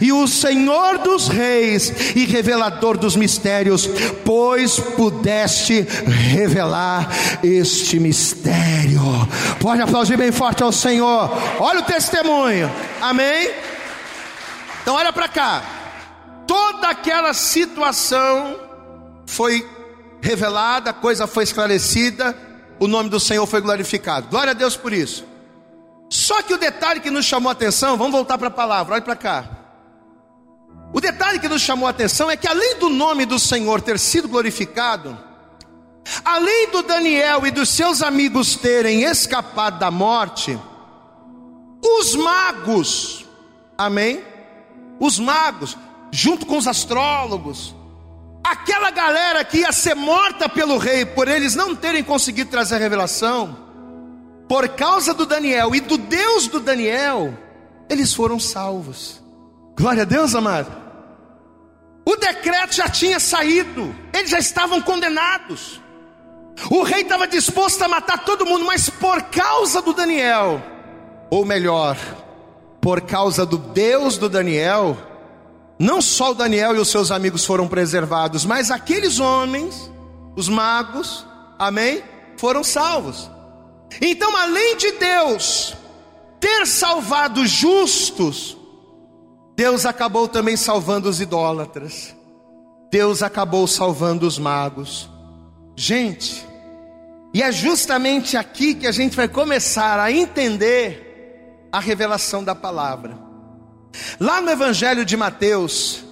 e o Senhor dos reis e revelador dos mistérios, pois pudeste revelar este mistério. Pode aplaudir bem forte ao Senhor. Olha o testemunho. Amém? Então olha para cá. Toda aquela situação foi revelada, a coisa foi esclarecida, o nome do Senhor foi glorificado. Glória a Deus por isso. Só que o detalhe que nos chamou a atenção, vamos voltar para a palavra, olha para cá. O detalhe que nos chamou a atenção é que além do nome do Senhor ter sido glorificado, além do Daniel e dos seus amigos terem escapado da morte, os magos, amém? Os magos, junto com os astrólogos, aquela galera que ia ser morta pelo rei por eles não terem conseguido trazer a revelação, por causa do Daniel e do Deus do Daniel, eles foram salvos. Glória a Deus, amado. O decreto já tinha saído, eles já estavam condenados. O rei estava disposto a matar todo mundo, mas por causa do Daniel, ou melhor, por causa do Deus do Daniel, não só o Daniel e os seus amigos foram preservados, mas aqueles homens, os magos, amém, foram salvos. Então, além de Deus ter salvado os justos, Deus acabou também salvando os idólatras. Deus acabou salvando os magos. Gente, e é justamente aqui que a gente vai começar a entender a revelação da palavra. Lá no Evangelho de Mateus,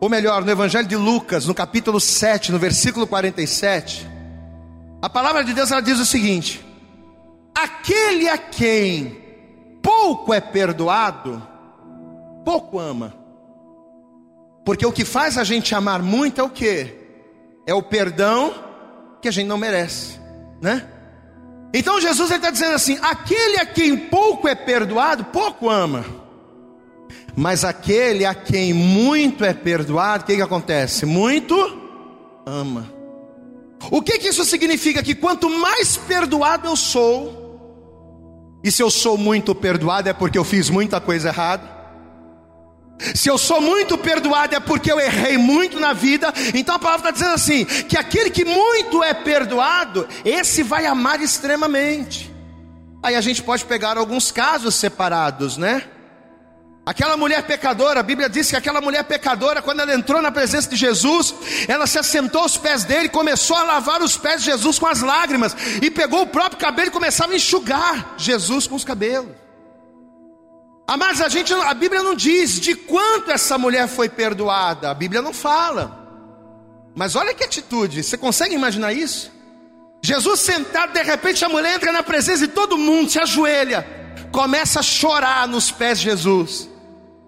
ou melhor, no Evangelho de Lucas, no capítulo 7, no versículo 47, a palavra de Deus ela diz o seguinte: Aquele a quem pouco é perdoado, pouco ama. Porque o que faz a gente amar muito é o que? É o perdão que a gente não merece, né? Então Jesus está dizendo assim: aquele a quem pouco é perdoado, pouco ama. Mas aquele a quem muito é perdoado, o que, que acontece? Muito ama. O que, que isso significa? Que quanto mais perdoado eu sou, e se eu sou muito perdoado é porque eu fiz muita coisa errada. Se eu sou muito perdoado é porque eu errei muito na vida. Então a palavra está dizendo assim: que aquele que muito é perdoado, esse vai amar extremamente. Aí a gente pode pegar alguns casos separados, né? Aquela mulher pecadora, a Bíblia diz que aquela mulher pecadora, quando ela entrou na presença de Jesus, ela se assentou aos pés dele, começou a lavar os pés de Jesus com as lágrimas, e pegou o próprio cabelo e começava a enxugar Jesus com os cabelos. Mas a gente, a Bíblia não diz de quanto essa mulher foi perdoada, a Bíblia não fala. Mas olha que atitude, você consegue imaginar isso? Jesus sentado, de repente a mulher entra na presença de todo mundo, se ajoelha começa a chorar nos pés de Jesus.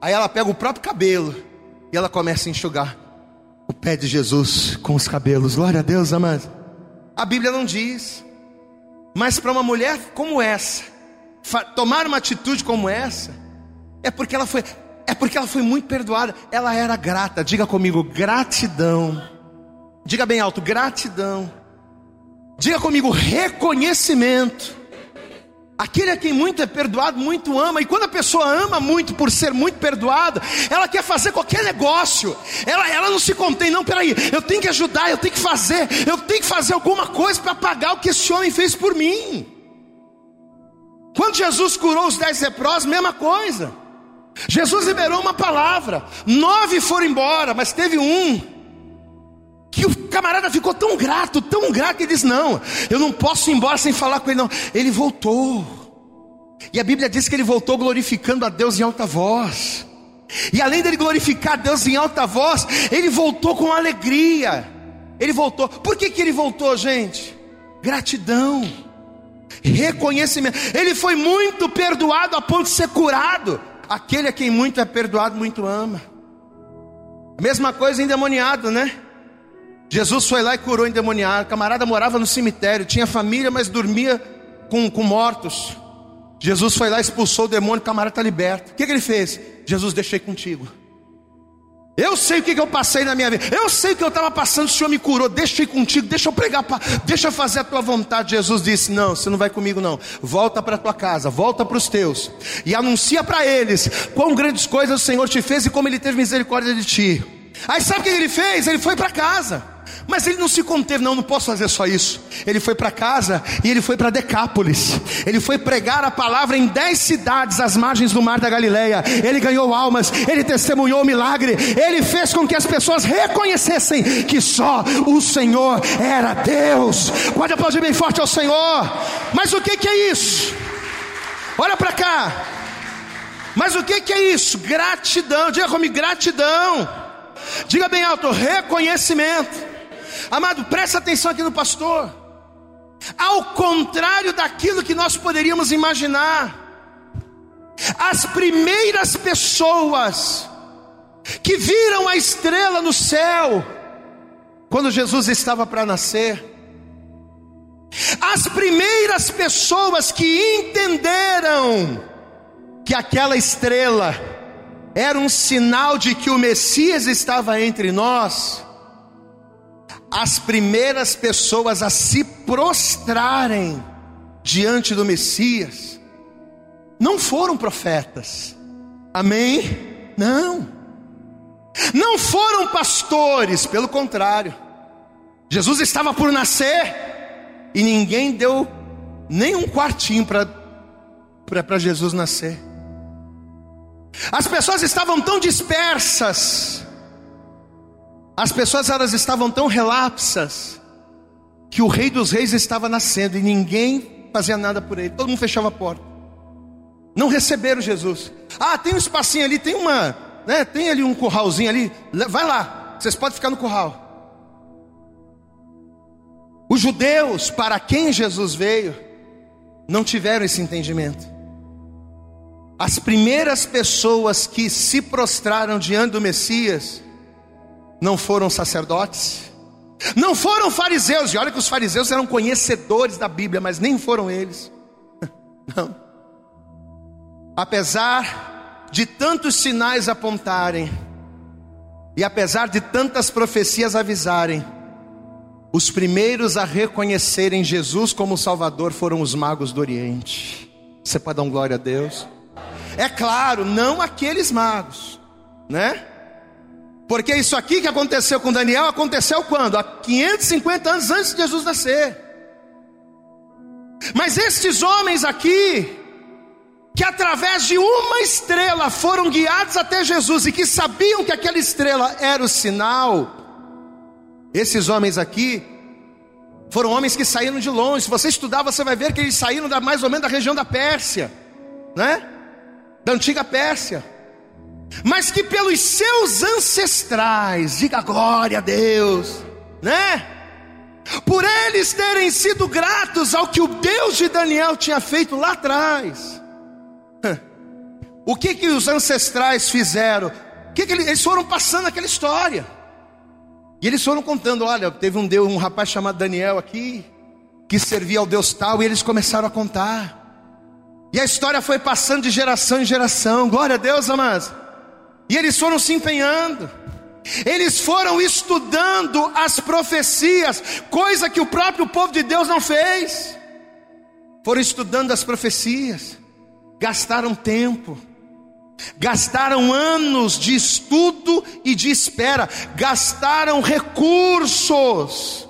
Aí ela pega o próprio cabelo e ela começa a enxugar o pé de Jesus com os cabelos. Glória a Deus, amado. A Bíblia não diz, mas para uma mulher como essa, tomar uma atitude como essa, é porque ela foi, é porque ela foi muito perdoada. Ela era grata. Diga comigo, gratidão. Diga bem alto, gratidão. Diga comigo, reconhecimento. Aquele a quem muito é perdoado, muito ama. E quando a pessoa ama muito por ser muito perdoada, ela quer fazer qualquer negócio. Ela, ela não se contém, não, peraí, eu tenho que ajudar, eu tenho que fazer, eu tenho que fazer alguma coisa para pagar o que esse homem fez por mim. Quando Jesus curou os dez leprosos, mesma coisa. Jesus liberou uma palavra, nove foram embora, mas teve um camarada ficou tão grato, tão grato, que ele disse: Não, eu não posso ir embora sem falar com ele, não. Ele voltou, e a Bíblia diz que ele voltou glorificando a Deus em alta voz, e além dele glorificar a Deus em alta voz, ele voltou com alegria. Ele voltou, por que, que ele voltou, gente? Gratidão, reconhecimento. Ele foi muito perdoado a ponto de ser curado. Aquele a quem muito é perdoado, muito ama. mesma coisa endemoniado, né? Jesus foi lá e curou endemoniado. O camarada morava no cemitério, tinha família, mas dormia com, com mortos. Jesus foi lá e expulsou o demônio, o camarada está liberto. O que, que ele fez? Jesus, deixei contigo. Eu sei o que, que eu passei na minha vida. Eu sei o que eu estava passando, o Senhor me curou. Ir contigo, deixa eu pregar, deixa eu fazer a tua vontade. Jesus disse: Não, você não vai comigo, não. Volta para a tua casa, volta para os teus. E anuncia para eles quão grandes coisas o Senhor te fez e como Ele teve misericórdia de ti. Aí sabe o que ele fez? Ele foi para casa. Mas ele não se conteve, não, não posso fazer só isso. Ele foi para casa e ele foi para Decápolis. Ele foi pregar a palavra em dez cidades às margens do mar da Galileia. Ele ganhou almas, ele testemunhou o milagre, ele fez com que as pessoas reconhecessem que só o Senhor era Deus. Pode aplaudir bem forte ao Senhor. Mas o que, que é isso? Olha para cá. Mas o que, que é isso? Gratidão. Diga comigo, gratidão. Diga bem alto, reconhecimento. Amado, presta atenção aqui no pastor. Ao contrário daquilo que nós poderíamos imaginar, as primeiras pessoas que viram a estrela no céu, quando Jesus estava para nascer, as primeiras pessoas que entenderam que aquela estrela era um sinal de que o Messias estava entre nós, as primeiras pessoas a se prostrarem diante do Messias não foram profetas, amém? Não, não foram pastores, pelo contrário, Jesus estava por nascer e ninguém deu nem um quartinho para Jesus nascer. As pessoas estavam tão dispersas, as pessoas elas estavam tão relapsas que o rei dos reis estava nascendo e ninguém fazia nada por ele. Todo mundo fechava a porta. Não receberam Jesus. Ah, tem um espacinho ali, tem uma, né, tem ali um curralzinho ali. Vai lá, vocês podem ficar no curral. Os judeus para quem Jesus veio não tiveram esse entendimento. As primeiras pessoas que se prostraram diante do Messias não foram sacerdotes, não foram fariseus, e olha que os fariseus eram conhecedores da Bíblia, mas nem foram eles. Não. Apesar de tantos sinais apontarem, e apesar de tantas profecias avisarem, os primeiros a reconhecerem Jesus como Salvador foram os magos do Oriente. Você pode dar um glória a Deus? É claro, não aqueles magos, né? Porque isso aqui que aconteceu com Daniel aconteceu quando? Há 550 anos antes de Jesus nascer. Mas estes homens aqui, que através de uma estrela foram guiados até Jesus e que sabiam que aquela estrela era o sinal, esses homens aqui foram homens que saíram de longe. Se você estudar, você vai ver que eles saíram da, mais ou menos da região da Pérsia, né? Da antiga Pérsia mas que pelos seus ancestrais, diga glória a Deus, né? Por eles terem sido gratos ao que o Deus de Daniel tinha feito lá atrás, O que que os ancestrais fizeram? O que que eles, eles foram passando aquela história? E eles foram contando, olha, teve um Deus, um rapaz chamado Daniel aqui, que servia ao Deus tal, e eles começaram a contar. E a história foi passando de geração em geração. Glória a Deus, amados. E eles foram se empenhando. Eles foram estudando as profecias, coisa que o próprio povo de Deus não fez. Foram estudando as profecias, gastaram tempo, gastaram anos de estudo e de espera, gastaram recursos,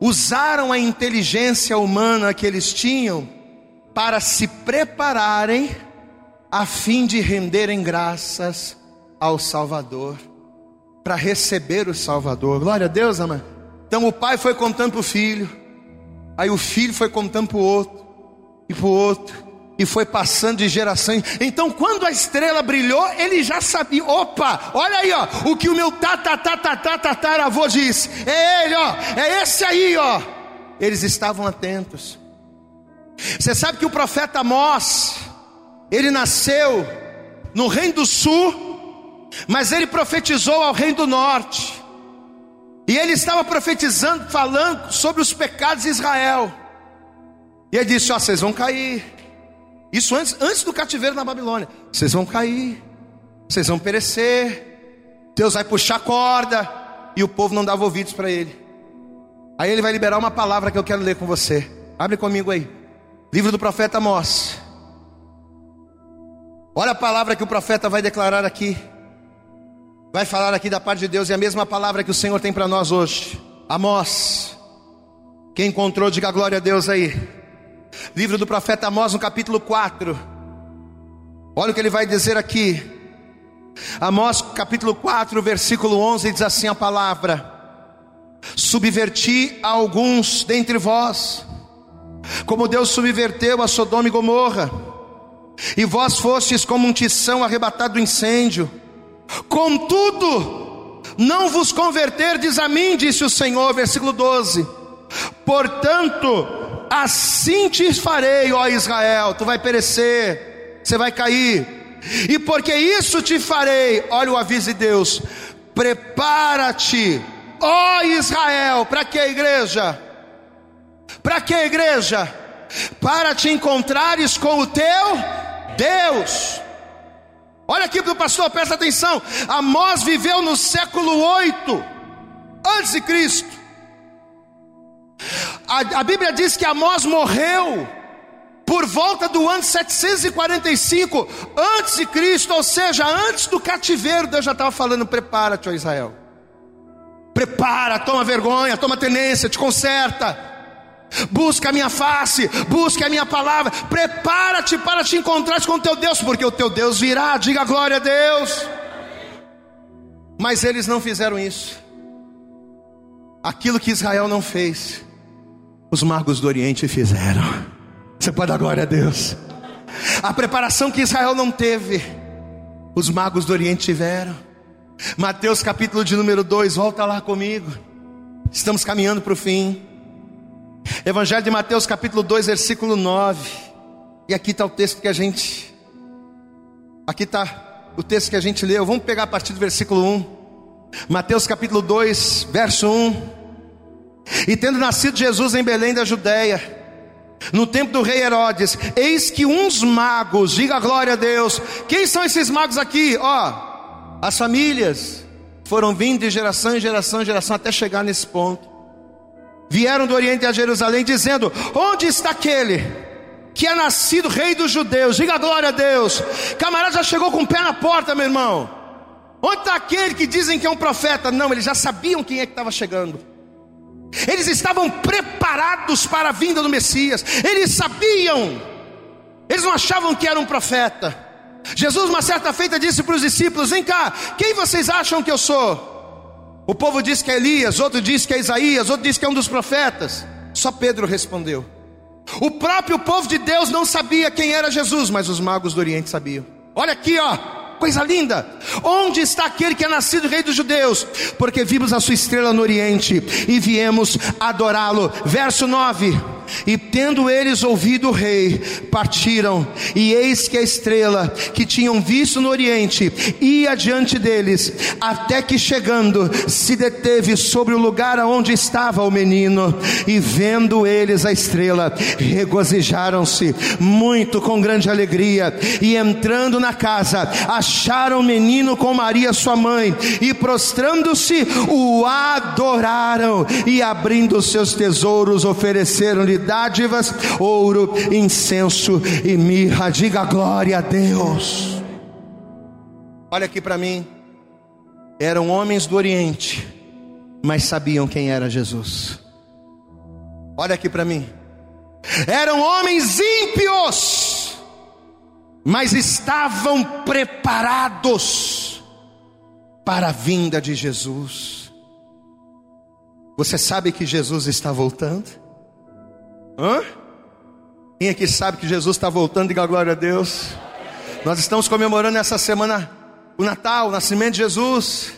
usaram a inteligência humana que eles tinham para se prepararem a fim de renderem graças ao Salvador, para receber o Salvador. Glória a Deus, amado. Então o pai foi contando para o filho, aí o filho foi contando para o outro, e para o outro, e foi passando de geração. Então, quando a estrela brilhou, ele já sabia: opa, olha aí, ó, o que o meu tataravô disse: é ele, ó, é esse aí, ó. Eles estavam atentos. Você sabe que o profeta Amós, ele nasceu no reino do sul, mas ele profetizou ao reino do norte. E ele estava profetizando, falando sobre os pecados de Israel. E ele disse: Ó, vocês vão cair. Isso antes, antes do cativeiro na Babilônia. Vocês vão cair, vocês vão perecer. Deus vai puxar a corda. E o povo não dava ouvidos para ele. Aí ele vai liberar uma palavra que eu quero ler com você. Abre comigo aí. Livro do profeta Amós. Olha a palavra que o profeta vai declarar aqui. Vai falar aqui da parte de Deus, e a mesma palavra que o Senhor tem para nós hoje. Amós. Quem encontrou, diga glória a Deus aí. Livro do profeta Amós, no capítulo 4. Olha o que ele vai dizer aqui. Amós, capítulo 4, versículo 11, diz assim a palavra: Subverti alguns dentre vós, como Deus subverteu a Sodoma e Gomorra, e vós fostes como um tição arrebatado do incêndio. Contudo, não vos converterdes a mim, disse o Senhor, versículo 12. Portanto, assim te farei, ó Israel, tu vai perecer, você vai cair, e porque isso te farei, olha o aviso de Deus: prepara-te, ó Israel, para que igreja? Para que igreja? Para te encontrares com o teu Deus. Olha aqui para o pastor, presta atenção. Amós viveu no século 8 antes de Cristo. A, a Bíblia diz que Amós morreu por volta do ano 745 antes de Cristo, ou seja, antes do cativeiro, Deus já estava falando: prepara-te, ó Israel. Prepara, toma vergonha, toma tenência, te conserta. Busca a minha face, busca a minha palavra, prepara-te para te encontrar com o teu Deus, porque o teu Deus virá, diga glória a Deus. Mas eles não fizeram isso. Aquilo que Israel não fez, os magos do Oriente fizeram. Você pode dar glória a Deus. A preparação que Israel não teve, os magos do Oriente tiveram. Mateus capítulo de número 2, volta lá comigo. Estamos caminhando para o fim. Evangelho de Mateus capítulo 2, versículo 9. E aqui está o texto que a gente. Aqui está o texto que a gente leu. Vamos pegar a partir do versículo 1. Mateus capítulo 2, verso 1. E tendo nascido Jesus em Belém da Judéia, no tempo do rei Herodes, eis que uns magos, diga glória a Deus, quem são esses magos aqui? Ó, as famílias foram vindo de geração em geração em geração até chegar nesse ponto. Vieram do Oriente a Jerusalém dizendo: Onde está aquele que é nascido rei dos judeus? Diga glória a Deus. Camarada já chegou com o pé na porta, meu irmão. Onde está aquele que dizem que é um profeta? Não, eles já sabiam quem é que estava chegando. Eles estavam preparados para a vinda do Messias. Eles sabiam. Eles não achavam que era um profeta. Jesus, uma certa feita, disse para os discípulos: Vem cá, quem vocês acham que eu sou? O povo diz que é Elias, outro diz que é Isaías, outro diz que é um dos profetas. Só Pedro respondeu. O próprio povo de Deus não sabia quem era Jesus, mas os magos do Oriente sabiam. Olha aqui, ó, coisa linda. Onde está aquele que é nascido rei dos judeus? Porque vimos a sua estrela no Oriente e viemos adorá-lo. Verso 9. E tendo eles ouvido o rei, partiram, e eis que a estrela que tinham visto no oriente ia diante deles, até que chegando se deteve sobre o lugar aonde estava o menino, e vendo eles a estrela, regozijaram-se muito com grande alegria, e entrando na casa, acharam o menino com Maria sua mãe, e prostrando-se o adoraram, e abrindo seus tesouros ofereceram-lhe dádivas, ouro, incenso e mirra. Diga glória a Deus. Olha aqui para mim. Eram homens do Oriente, mas sabiam quem era Jesus. Olha aqui para mim. Eram homens ímpios, mas estavam preparados para a vinda de Jesus. Você sabe que Jesus está voltando? Hã? Quem aqui sabe que Jesus está voltando? Diga glória a Deus. Nós estamos comemorando essa semana o Natal, o nascimento de Jesus.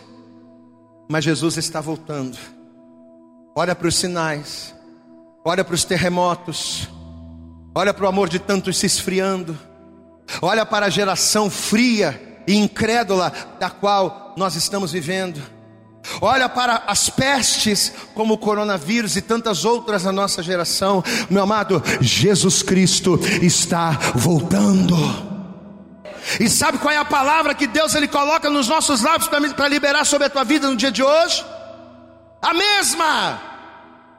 Mas Jesus está voltando. Olha para os sinais, olha para os terremotos, olha para o amor de tantos se esfriando, olha para a geração fria e incrédula da qual nós estamos vivendo. Olha para as pestes, como o coronavírus e tantas outras na nossa geração, meu amado, Jesus Cristo está voltando. E sabe qual é a palavra que Deus ele coloca nos nossos lábios para liberar sobre a tua vida no dia de hoje? A mesma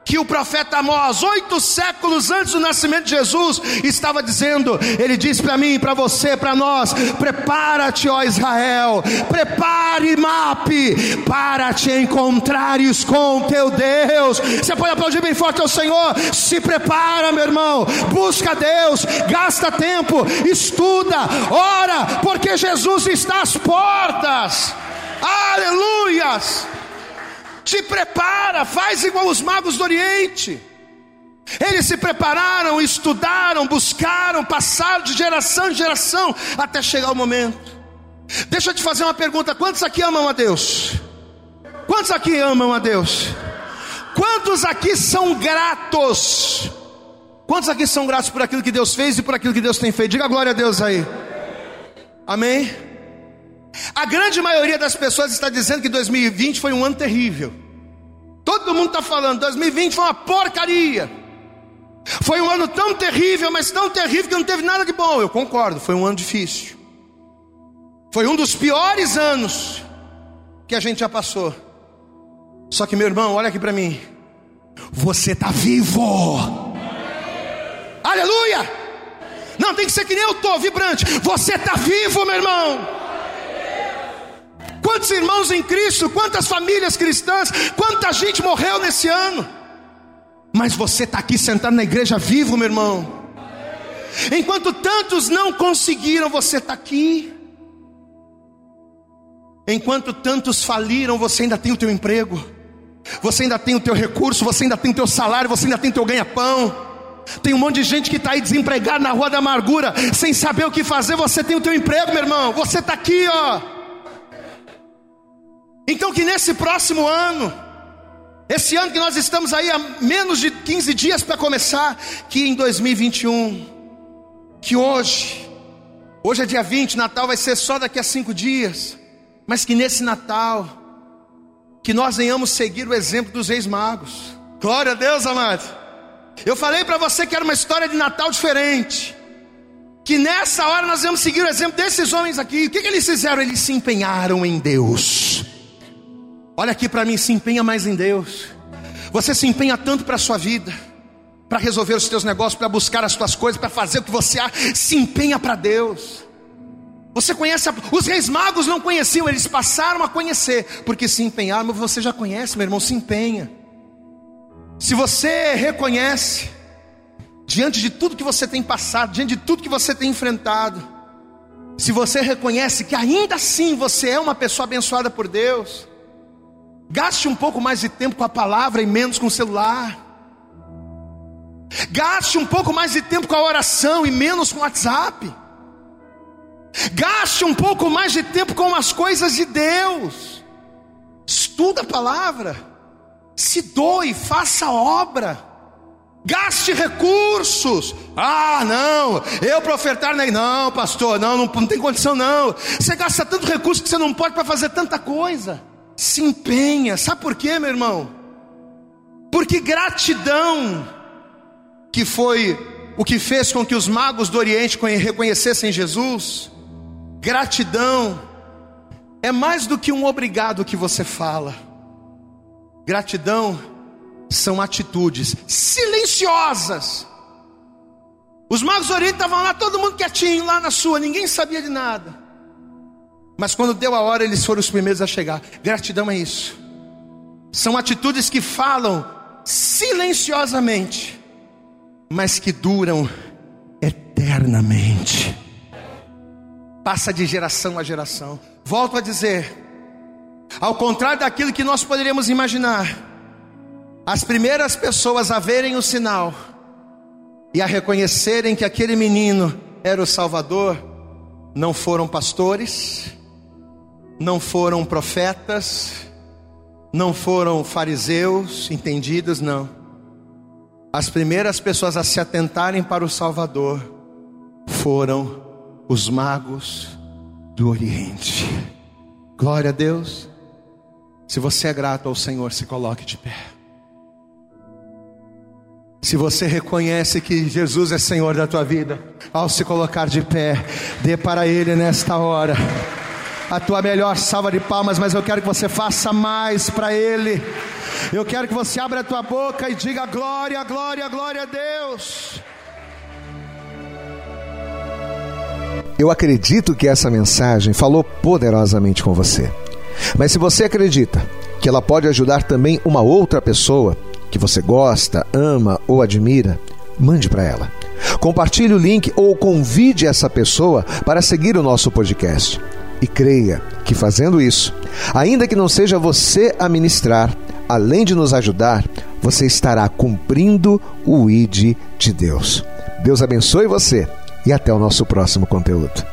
que o profeta Amós, oito séculos antes do nascimento de Jesus, estava dizendo: Ele diz para mim, para você, para nós: Prepara-te, ó Israel, prepare mape para te encontrares com teu Deus. Você pode aplaudir bem forte ao Senhor. Se prepara, meu irmão, busca Deus, gasta tempo, estuda, ora, porque Jesus está às portas. Aleluias! Te prepara, faz igual os magos do Oriente. Eles se prepararam, estudaram, buscaram, passaram de geração em geração até chegar o momento. Deixa eu te fazer uma pergunta: quantos aqui amam a Deus? Quantos aqui amam a Deus? Quantos aqui são gratos? Quantos aqui são gratos por aquilo que Deus fez e por aquilo que Deus tem feito? Diga glória a Deus aí. Amém? A grande maioria das pessoas está dizendo que 2020 foi um ano terrível. Todo mundo está falando, 2020 foi uma porcaria. Foi um ano tão terrível, mas tão terrível que não teve nada de bom. Eu concordo, foi um ano difícil. Foi um dos piores anos que a gente já passou. Só que, meu irmão, olha aqui para mim. Você está vivo. Aleluia! Não, tem que ser que nem eu estou, vibrante. Você está vivo, meu irmão. Quantos irmãos em Cristo, quantas famílias cristãs, quanta gente morreu nesse ano. Mas você está aqui sentado na igreja vivo, meu irmão. Enquanto tantos não conseguiram, você está aqui. Enquanto tantos faliram, você ainda tem o teu emprego. Você ainda tem o teu recurso, você ainda tem o teu salário, você ainda tem o teu ganha-pão. Tem um monte de gente que está aí desempregado na rua da amargura, sem saber o que fazer. Você tem o teu emprego, meu irmão. Você está aqui, ó. Então, que nesse próximo ano, esse ano que nós estamos aí há menos de 15 dias para começar, que em 2021, que hoje, hoje é dia 20, Natal vai ser só daqui a cinco dias, mas que nesse Natal, que nós venhamos seguir o exemplo dos reis magos. Glória a Deus, amado. Eu falei para você que era uma história de Natal diferente. Que nessa hora nós vamos seguir o exemplo desses homens aqui. O que, que eles fizeram? Eles se empenharam em Deus. Olha aqui para mim, se empenha mais em Deus. Você se empenha tanto para a sua vida, para resolver os seus negócios, para buscar as suas coisas, para fazer o que você há, se empenha para Deus. Você conhece, a... os reis magos não conheciam, eles passaram a conhecer, porque se empenharam, você já conhece, meu irmão, se empenha. Se você reconhece, diante de tudo que você tem passado, diante de tudo que você tem enfrentado, se você reconhece que ainda assim você é uma pessoa abençoada por Deus, Gaste um pouco mais de tempo com a palavra e menos com o celular. Gaste um pouco mais de tempo com a oração e menos com o WhatsApp. Gaste um pouco mais de tempo com as coisas de Deus. Estuda a palavra. Se doe, faça obra. Gaste recursos. Ah, não, eu para ofertar, não, pastor, não, não, não tem condição não. Você gasta tanto recurso que você não pode para fazer tanta coisa. Se empenha, sabe por quê, meu irmão? Porque gratidão, que foi o que fez com que os magos do Oriente reconhecessem Jesus, gratidão é mais do que um obrigado que você fala. Gratidão são atitudes silenciosas. Os magos do Oriente estavam lá, todo mundo quietinho, lá na sua, ninguém sabia de nada. Mas quando deu a hora, eles foram os primeiros a chegar. Gratidão é isso. São atitudes que falam silenciosamente, mas que duram eternamente. Passa de geração a geração. Volto a dizer, ao contrário daquilo que nós poderíamos imaginar, as primeiras pessoas a verem o sinal e a reconhecerem que aquele menino era o Salvador, não foram pastores, não foram profetas, não foram fariseus entendidos, não. As primeiras pessoas a se atentarem para o Salvador foram os magos do Oriente. Glória a Deus. Se você é grato ao Senhor, se coloque de pé. Se você reconhece que Jesus é Senhor da tua vida, ao se colocar de pé, dê para Ele nesta hora a tua melhor salva de palmas, mas eu quero que você faça mais para Ele. Eu quero que você abra a tua boca e diga glória, glória, glória a Deus. Eu acredito que essa mensagem falou poderosamente com você. Mas se você acredita que ela pode ajudar também uma outra pessoa, que você gosta, ama ou admira, mande para ela. Compartilhe o link ou convide essa pessoa para seguir o nosso podcast. E creia que fazendo isso, ainda que não seja você a ministrar, além de nos ajudar, você estará cumprindo o ID de Deus. Deus abençoe você e até o nosso próximo conteúdo.